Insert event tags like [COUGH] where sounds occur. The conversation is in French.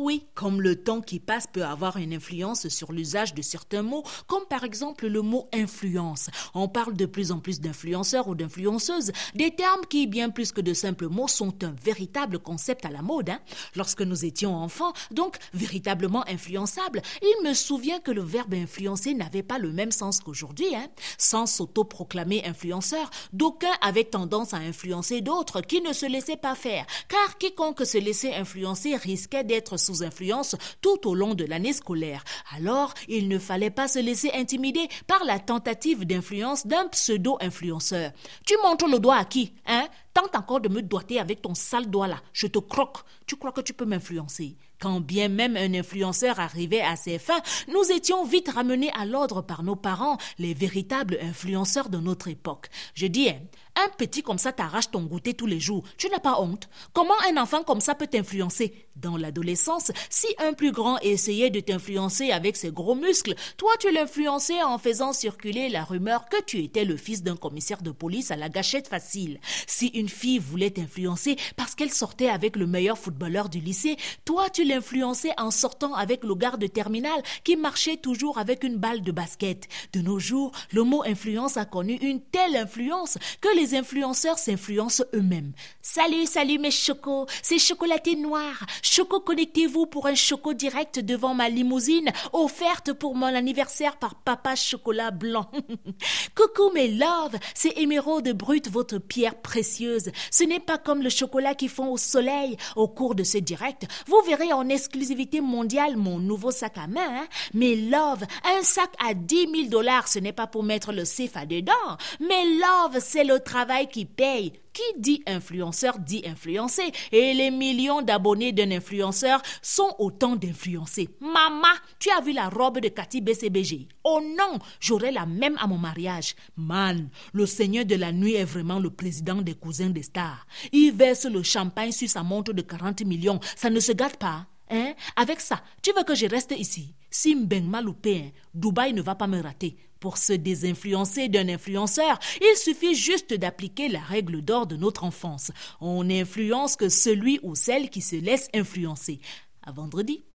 oui, comme le temps qui passe peut avoir une influence sur l'usage de certains mots, comme par exemple le mot influence. On parle de plus en plus d'influenceurs ou d'influenceuses, des termes qui, bien plus que de simples mots, sont un véritable concept à la mode. Hein. Lorsque nous étions enfants, donc véritablement influençables, il me souvient que le verbe influencer n'avait pas le même sens qu'aujourd'hui. Hein. Sans s'autoproclamer influenceur, d'aucuns avaient tendance à influencer d'autres qui ne se laissaient pas faire, car quiconque se laissait influencer risquait d'être influence tout au long de l'année scolaire. Alors, il ne fallait pas se laisser intimider par la tentative d'influence d'un pseudo-influenceur. Tu montres le doigt à qui, hein? Tente encore de me doiter avec ton sale doigt là. Je te croque. Tu crois que tu peux m'influencer? Quand bien même un influenceur arrivait à ses fins, nous étions vite ramenés à l'ordre par nos parents, les véritables influenceurs de notre époque. Je dis, hein, un petit comme ça t'arrache ton goûter tous les jours. Tu n'as pas honte? Comment un enfant comme ça peut t'influencer? Dans l'adolescence, si un plus grand essayait de t'influencer avec ses gros muscles, toi tu l'influençais en faisant circuler la rumeur que tu étais le fils d'un commissaire de police à la gâchette facile. Si une fille voulait t'influencer parce qu'elle sortait avec le meilleur footballeur du lycée, toi tu l'influençais en sortant avec le garde terminal qui marchait toujours avec une balle de basket. De nos jours, le mot influence a connu une telle influence que les influenceurs s'influencent eux-mêmes. Salut, salut mes chocos, c'est chocolaté noir. Choco, connectez-vous pour un choco direct devant ma limousine, offerte pour mon anniversaire par papa chocolat blanc. [LAUGHS] Coucou mes loves, c'est émeraude brute, votre pierre précieuse. Ce n'est pas comme le chocolat qui fond au soleil. Au cours de ce direct, vous verrez en exclusivité mondiale mon nouveau sac à main. Hein. Mes loves, un sac à 10 000 dollars, ce n'est pas pour mettre le CFA dedans. Mes loves, c'est le travail qui paye. Qui dit influenceur dit influencé. Et les millions d'abonnés d'un influenceur sont autant d'influencés. Maman, tu as vu la robe de Cathy BCBG Oh non, j'aurai la même à mon mariage. Man, le seigneur de la nuit est vraiment le président des cousins des stars. Il verse le champagne sur sa montre de 40 millions. Ça ne se gâte pas. Hein? Avec ça, tu veux que je reste ici? Si Mbeng m'a loupé, hein, Dubaï ne va pas me rater. Pour se désinfluencer d'un influenceur, il suffit juste d'appliquer la règle d'or de notre enfance. On n'influence que celui ou celle qui se laisse influencer. À vendredi.